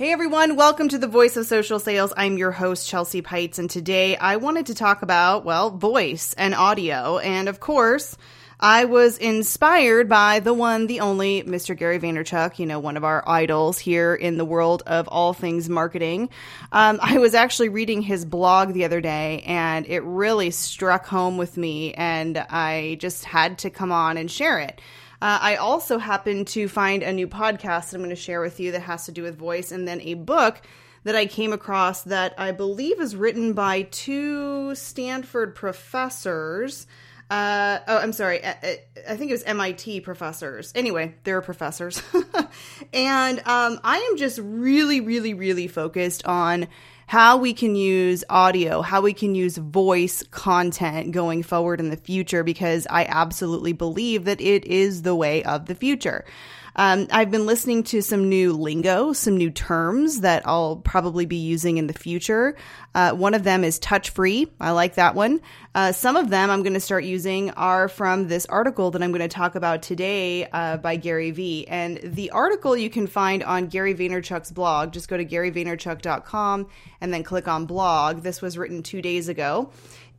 Hey everyone, welcome to the Voice of Social Sales. I'm your host, Chelsea Peitz, and today I wanted to talk about, well, voice and audio. And of course, I was inspired by the one, the only Mr. Gary Vaynerchuk, you know, one of our idols here in the world of all things marketing. Um, I was actually reading his blog the other day and it really struck home with me, and I just had to come on and share it. Uh, I also happened to find a new podcast that I'm going to share with you that has to do with voice, and then a book that I came across that I believe is written by two Stanford professors. Uh, oh, I'm sorry. I, I, think it was MIT professors. Anyway, they're professors. and um, I am just really, really, really focused on how we can use audio, how we can use voice content going forward in the future, because I absolutely believe that it is the way of the future. Um, I've been listening to some new lingo, some new terms that I'll probably be using in the future. Uh, one of them is touch free. I like that one. Uh, some of them I'm going to start using are from this article that I'm going to talk about today uh, by Gary Vee. And the article you can find on Gary Vaynerchuk's blog. Just go to garyvaynerchuk.com and then click on blog. This was written two days ago.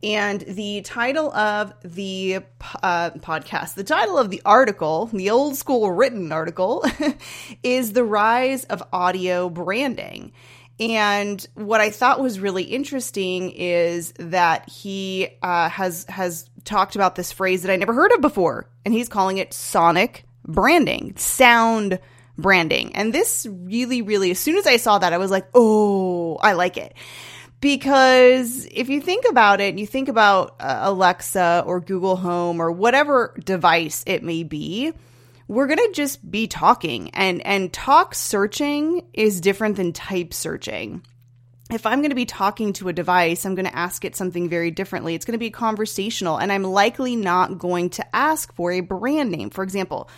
And the title of the uh, podcast, the title of the article, the old school written article, is The Rise of Audio Branding. And what I thought was really interesting is that he uh, has has talked about this phrase that I never heard of before, and he's calling it sonic branding, sound branding. And this really, really, as soon as I saw that, I was like, oh, I like it because if you think about it, you think about uh, Alexa or Google Home or whatever device it may be, we're going to just be talking and and talk searching is different than type searching. If I'm going to be talking to a device, I'm going to ask it something very differently. It's going to be conversational and I'm likely not going to ask for a brand name. For example,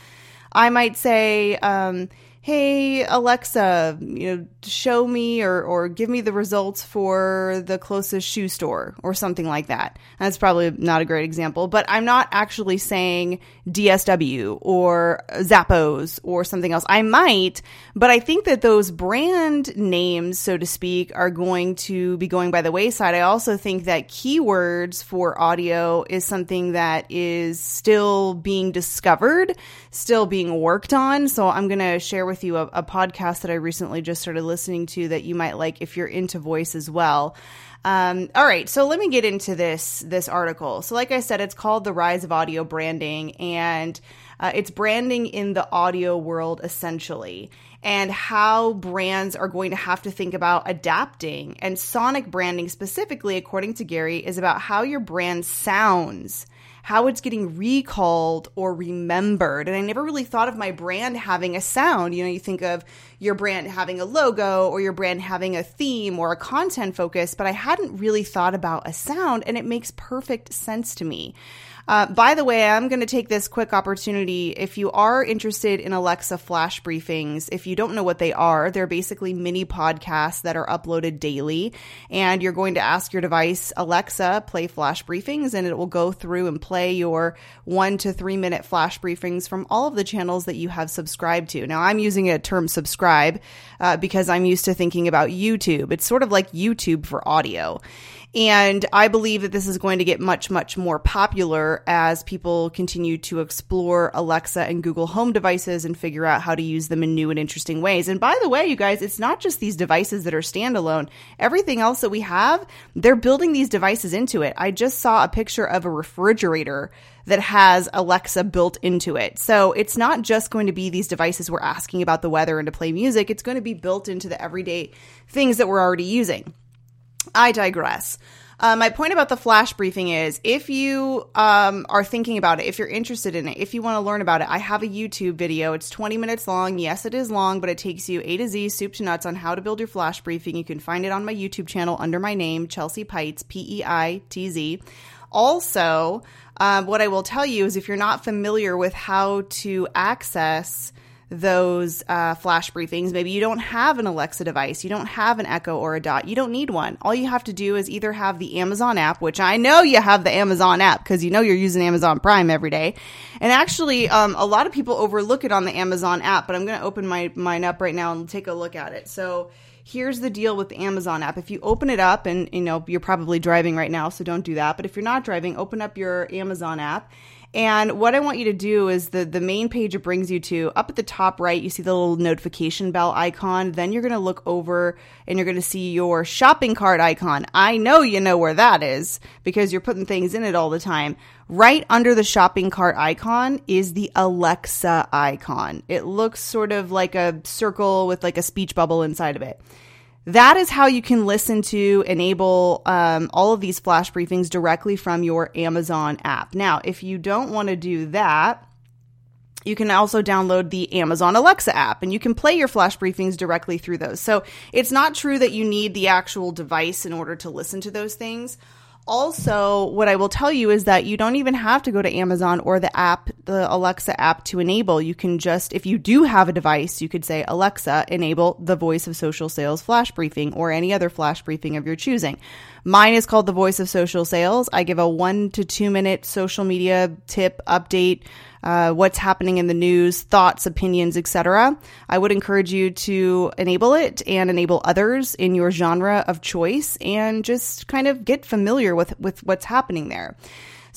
I might say um, hey alexa you know show me or, or give me the results for the closest shoe store or something like that. That's probably not a great example but i'm not actually saying dsw or zappos or something else. I might but i think that those brand names so to speak are going to be going by the wayside. I also think that keywords for audio is something that is still being discovered still being worked on. So i'm going to share with with you a, a podcast that I recently just started listening to that you might like if you're into voice as well. Um, all right, so let me get into this this article. So, like I said, it's called "The Rise of Audio Branding," and uh, it's branding in the audio world essentially, and how brands are going to have to think about adapting. And sonic branding, specifically, according to Gary, is about how your brand sounds how it's getting recalled or remembered. And I never really thought of my brand having a sound. You know, you think of your brand having a logo or your brand having a theme or a content focus, but I hadn't really thought about a sound, and it makes perfect sense to me. Uh, by the way, I'm going to take this quick opportunity. If you are interested in Alexa flash briefings, if you don't know what they are, they're basically mini podcasts that are uploaded daily. And you're going to ask your device, Alexa, play flash briefings, and it will go through and play your one to three minute flash briefings from all of the channels that you have subscribed to. Now, I'm using a term subscribe uh, because I'm used to thinking about YouTube. It's sort of like YouTube for audio. And I believe that this is going to get much, much more popular as people continue to explore Alexa and Google Home devices and figure out how to use them in new and interesting ways. And by the way, you guys, it's not just these devices that are standalone. Everything else that we have, they're building these devices into it. I just saw a picture of a refrigerator that has Alexa built into it. So it's not just going to be these devices we're asking about the weather and to play music. It's going to be built into the everyday things that we're already using. I digress. Uh, my point about the flash briefing is if you um, are thinking about it, if you're interested in it, if you want to learn about it, I have a YouTube video. It's 20 minutes long. Yes, it is long, but it takes you A to Z, soup to nuts on how to build your flash briefing. You can find it on my YouTube channel under my name, Chelsea Peitz, P E I T Z. Also, um, what I will tell you is if you're not familiar with how to access those uh, flash briefings. Maybe you don't have an Alexa device, you don't have an Echo or a Dot, you don't need one. All you have to do is either have the Amazon app, which I know you have the Amazon app because you know you're using Amazon Prime every day. And actually, um, a lot of people overlook it on the Amazon app, but I'm going to open my mine up right now and take a look at it. So here's the deal with the Amazon app. If you open it up and you know you're probably driving right now, so don't do that. But if you're not driving, open up your Amazon app and what I want you to do is the the main page it brings you to up at the top right, you see the little notification bell icon. Then you're going to look over and you're going to see your shopping cart icon. I know you know where that is because you're putting things in it all the time. Right under the shopping cart icon is the Alexa icon. It looks sort of like a circle with like a speech bubble inside of it. That is how you can listen to enable um, all of these flash briefings directly from your Amazon app. Now, if you don't want to do that, you can also download the Amazon Alexa app and you can play your flash briefings directly through those. So it's not true that you need the actual device in order to listen to those things. Also, what I will tell you is that you don't even have to go to Amazon or the app, the Alexa app to enable. You can just, if you do have a device, you could say, Alexa, enable the voice of social sales flash briefing or any other flash briefing of your choosing. Mine is called the voice of social sales. I give a one to two minute social media tip update uh, what's happening in the news, thoughts, opinions, etc. I would encourage you to enable it and enable others in your genre of choice and just kind of get familiar with, with what's happening there.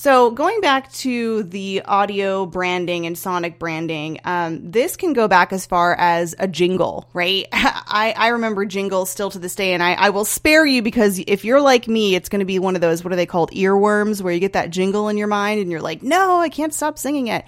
So, going back to the audio branding and sonic branding, um, this can go back as far as a jingle, right? I, I remember jingles still to this day, and I, I will spare you because if you're like me, it's going to be one of those, what are they called, earworms, where you get that jingle in your mind and you're like, no, I can't stop singing it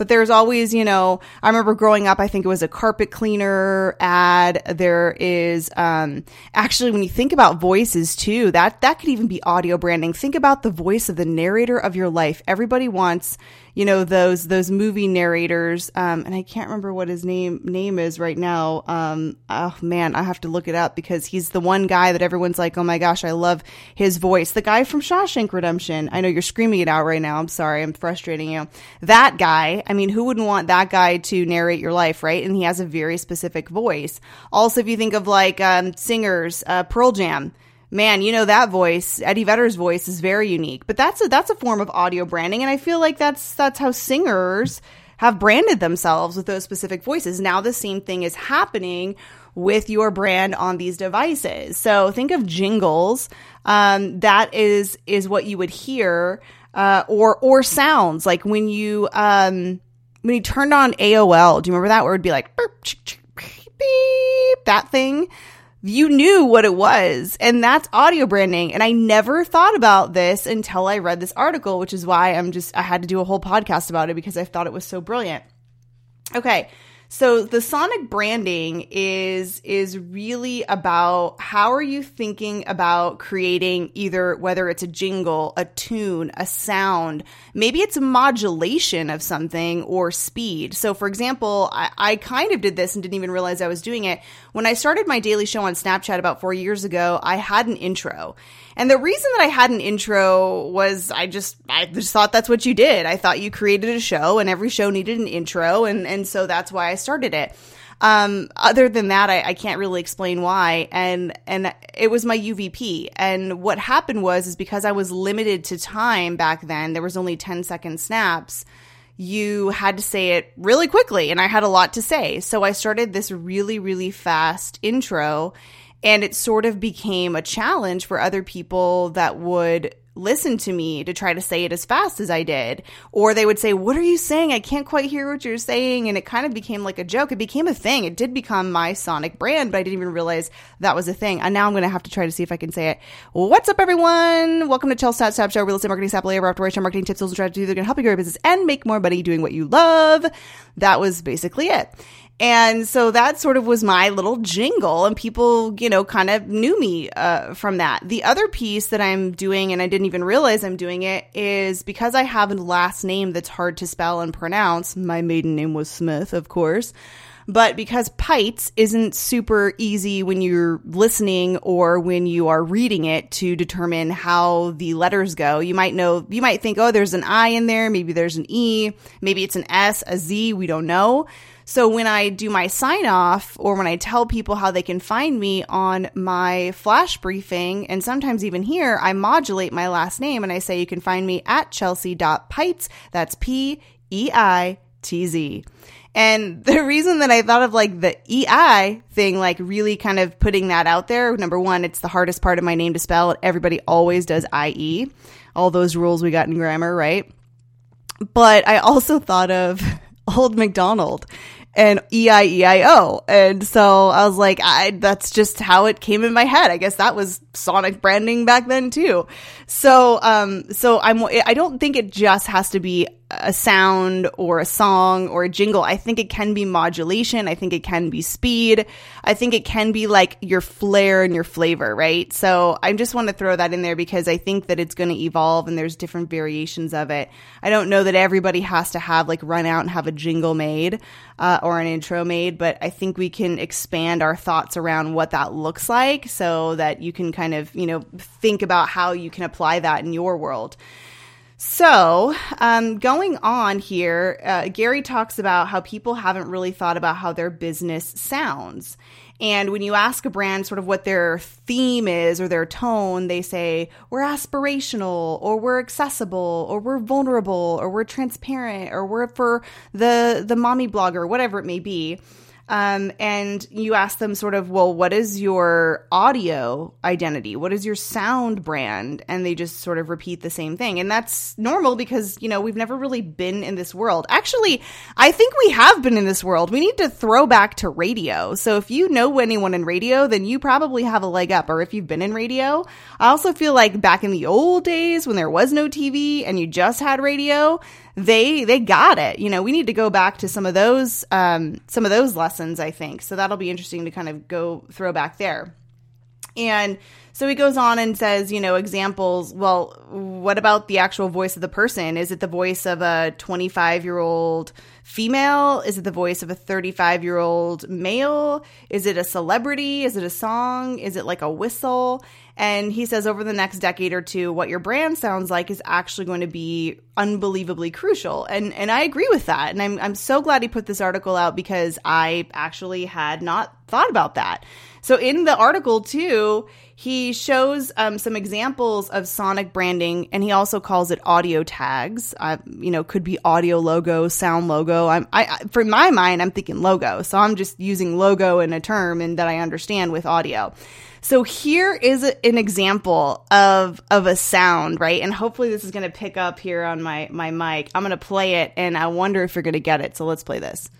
but there's always, you know, I remember growing up, I think it was a carpet cleaner ad. There is, um, actually, when you think about voices too, that, that could even be audio branding. Think about the voice of the narrator of your life. Everybody wants, you know those those movie narrators um, and i can't remember what his name name is right now. Um, oh man i have to look it up because he's the one guy that everyone's like oh my gosh i love his voice. The guy from shawshank redemption. I know you're screaming it out right now. I'm sorry. I'm frustrating you. That guy i mean who wouldn't want that guy to narrate your life right? And he has a very specific voice. Also if you think of like um, singers uh, pearl jam man, you know that voice, Eddie Vedder's voice is very unique. But that's a that's a form of audio branding, and I feel like that's that's how singers have branded themselves with those specific voices. Now the same thing is happening with your brand on these devices. So think of jingles. Um, that is is what you would hear, uh, or or sounds like when you um, when you turned on AOL. Do you remember that where it'd be like beep, beep, that thing? You knew what it was. And that's audio branding. And I never thought about this until I read this article, which is why I'm just, I had to do a whole podcast about it because I thought it was so brilliant. Okay. So the sonic branding is is really about how are you thinking about creating either whether it's a jingle, a tune, a sound, maybe it's a modulation of something or speed. So for example, I, I kind of did this and didn't even realize I was doing it. When I started my daily show on Snapchat about four years ago, I had an intro. And the reason that I had an intro was I just I just thought that's what you did. I thought you created a show and every show needed an intro and and so that's why I started it. Um, other than that, I, I can't really explain why. And and it was my UVP. And what happened was is because I was limited to time back then. There was only 10 second snaps you had to say it really quickly and I had a lot to say. So I started this really, really fast intro and it sort of became a challenge for other people that would listen to me to try to say it as fast as I did. Or they would say, What are you saying? I can't quite hear what you're saying. And it kind of became like a joke. It became a thing. It did become my sonic brand, but I didn't even realize that was a thing. And now I'm going to have to try to see if I can say it. What's up, everyone? Welcome to Chelsea Stat Show, Real Estate Marketing Sap Labor After Marketing Tips, Tools, and Strategies that can help you grow your business and make more money doing what you love. That was basically it. And so that sort of was my little jingle, and people, you know, kind of knew me uh, from that. The other piece that I'm doing, and I didn't even realize I'm doing it, is because I have a last name that's hard to spell and pronounce. My maiden name was Smith, of course. But because Peitz isn't super easy when you're listening or when you are reading it to determine how the letters go, you might know, you might think, oh, there's an I in there. Maybe there's an E. Maybe it's an S, a Z. We don't know. So when I do my sign off or when I tell people how they can find me on my flash briefing and sometimes even here, I modulate my last name and I say you can find me at chelsea.peitz. That's P E I T Z. And the reason that I thought of like the EI thing, like really kind of putting that out there, number one, it's the hardest part of my name to spell. Everybody always does IE. All those rules we got in grammar, right? But I also thought of Old McDonald and E-I-E-I-O. And so I was like, I, that's just how it came in my head. I guess that was Sonic branding back then too. So, um, so I'm, I don't think it just has to be a sound or a song or a jingle. I think it can be modulation. I think it can be speed. I think it can be like your flair and your flavor, right? So I just want to throw that in there because I think that it's going to evolve and there's different variations of it. I don't know that everybody has to have like run out and have a jingle made uh, or an intro made, but I think we can expand our thoughts around what that looks like so that you can kind of, you know, think about how you can apply that in your world. So, um, going on here, uh, Gary talks about how people haven't really thought about how their business sounds. And when you ask a brand sort of what their theme is or their tone, they say, we're aspirational or we're accessible or we're vulnerable or we're transparent or we're for the, the mommy blogger, whatever it may be. Um, and you ask them sort of, well, what is your audio identity? What is your sound brand? And they just sort of repeat the same thing. And that's normal because, you know, we've never really been in this world. Actually, I think we have been in this world. We need to throw back to radio. So if you know anyone in radio, then you probably have a leg up. Or if you've been in radio, I also feel like back in the old days when there was no TV and you just had radio, they they got it. You know, we need to go back to some of those um, some of those lessons. I think so. That'll be interesting to kind of go throw back there. And so he goes on and says, you know, examples. Well, what about the actual voice of the person? Is it the voice of a 25 year old female? Is it the voice of a 35 year old male? Is it a celebrity? Is it a song? Is it like a whistle? And he says over the next decade or two, what your brand sounds like is actually going to be unbelievably crucial. And and I agree with that. And I'm I'm so glad he put this article out because I actually had not thought about that. So in the article too, he shows um, some examples of Sonic branding, and he also calls it audio tags. Uh, you know, could be audio logo, sound logo. I'm, I, I, for my mind, I'm thinking logo, so I'm just using logo in a term and that I understand with audio. So here is a, an example of of a sound, right? And hopefully this is going to pick up here on my my mic. I'm going to play it, and I wonder if you're going to get it. So let's play this.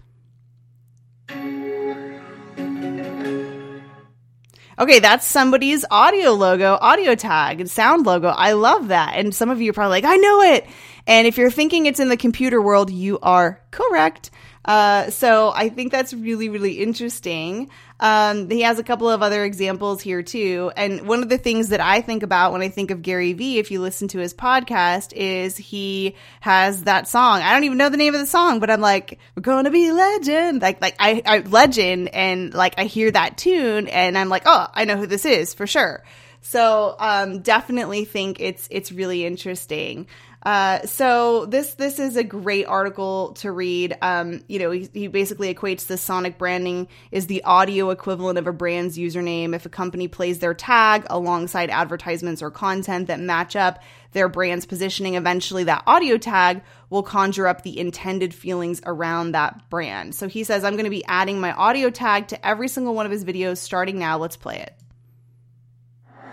Okay, that's somebody's audio logo, audio tag, and sound logo. I love that. And some of you are probably like, I know it. And if you're thinking it's in the computer world, you are correct. Uh, so I think that's really, really interesting. Um, he has a couple of other examples here too. And one of the things that I think about when I think of Gary Vee, if you listen to his podcast, is he has that song. I don't even know the name of the song, but I'm like, we're going to be legend. Like, like I, I legend and like I hear that tune and I'm like, oh, I know who this is for sure. So, um, definitely think it's, it's really interesting. Uh, so this this is a great article to read. Um, you know, he, he basically equates the sonic branding is the audio equivalent of a brand's username. If a company plays their tag alongside advertisements or content that match up their brand's positioning, eventually that audio tag will conjure up the intended feelings around that brand. So he says, I'm going to be adding my audio tag to every single one of his videos starting now. Let's play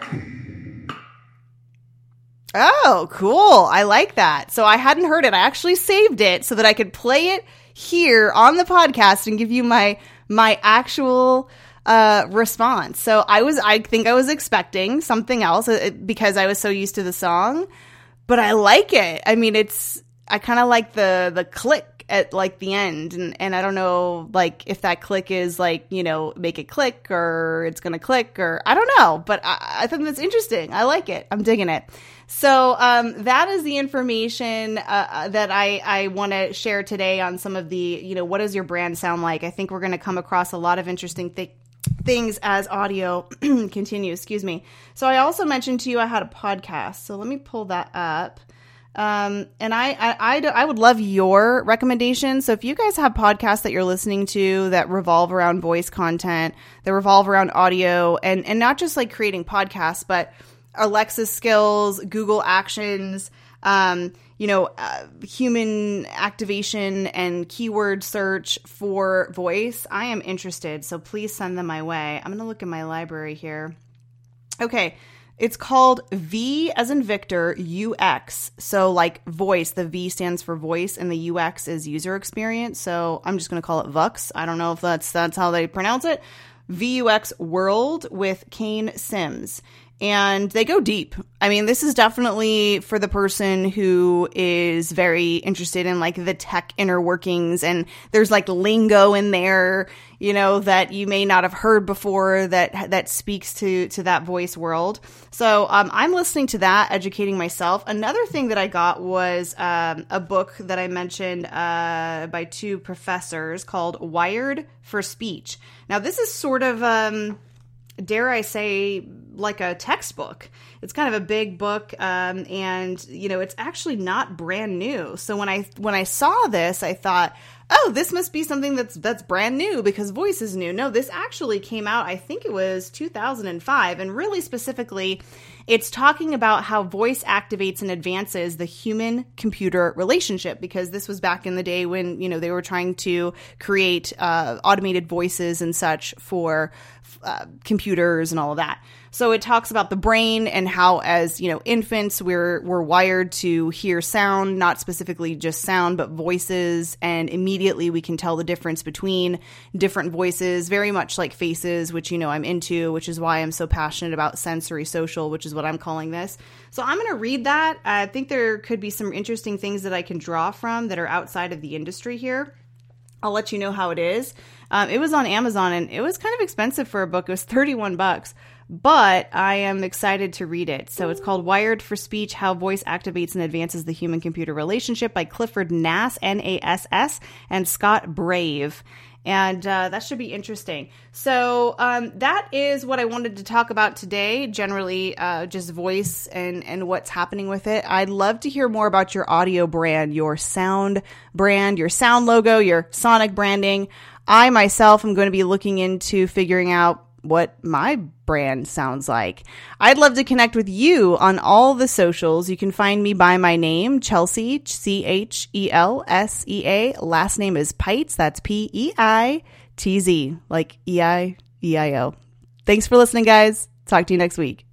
it. Oh, cool. I like that. So I hadn't heard it. I actually saved it so that I could play it here on the podcast and give you my my actual uh, response. So I was I think I was expecting something else uh, because I was so used to the song, but I like it. I mean, it's I kind of like the the click at like the end and, and I don't know like if that click is like, you know, make it click or it's gonna click or I don't know, but I, I think that's interesting. I like it. I'm digging it. So um, that is the information uh, uh that I, I want to share today on some of the, you know, what does your brand sound like? I think we're to come across a lot of interesting things things as audio continues. Excuse me. So I also mentioned to you I had a podcast. So let me pull that up. Um, and I, I, I, I, would love your recommendations. So if you guys have podcasts that you're listening to that revolve around voice content, that revolve around audio, and and not just like creating podcasts, but Alexa skills, Google Actions, um, you know, uh, human activation and keyword search for voice, I am interested. So please send them my way. I'm going to look in my library here. Okay. It's called V as in Victor UX. So, like voice, the V stands for voice, and the UX is user experience. So, I'm just going to call it VUX. I don't know if that's that's how they pronounce it. VUX World with Kane Simms and they go deep. I mean, this is definitely for the person who is very interested in like the tech inner workings and there's like lingo in there, you know, that you may not have heard before that that speaks to to that voice world. So, um, I'm listening to that, educating myself. Another thing that I got was um, a book that I mentioned uh, by two professors called Wired for Speech. Now, this is sort of um, dare I say, like a textbook. It's kind of a big book, um, and you know, it's actually not brand new. So when I when I saw this, I thought, oh, this must be something that's that's brand new because voice is new. No, this actually came out. I think it was 2005, and really specifically, it's talking about how voice activates and advances the human computer relationship because this was back in the day when you know they were trying to create uh, automated voices and such for uh, computers and all of that. So it talks about the brain and how, as you know, infants, we're we're wired to hear sound, not specifically just sound, but voices, and immediately we can tell the difference between different voices. Very much like faces, which you know I'm into, which is why I'm so passionate about sensory social, which is what I'm calling this. So I'm going to read that. I think there could be some interesting things that I can draw from that are outside of the industry here. I'll let you know how it is. Um, it was on Amazon and it was kind of expensive for a book. It was 31 bucks, but I am excited to read it. So it's called Wired for Speech How Voice Activates and Advances the Human Computer Relationship by Clifford Nass, N A S S, and Scott Brave and uh, that should be interesting. So um, that is what I wanted to talk about today. Generally, uh, just voice and and what's happening with it. I'd love to hear more about your audio brand, your sound brand, your sound logo, your sonic branding. I myself am going to be looking into figuring out what my brand sounds like. I'd love to connect with you on all the socials. You can find me by my name, Chelsea, C H E L S E A. Last name is Peitz. That's P E I T Z, like E I E I O. Thanks for listening, guys. Talk to you next week.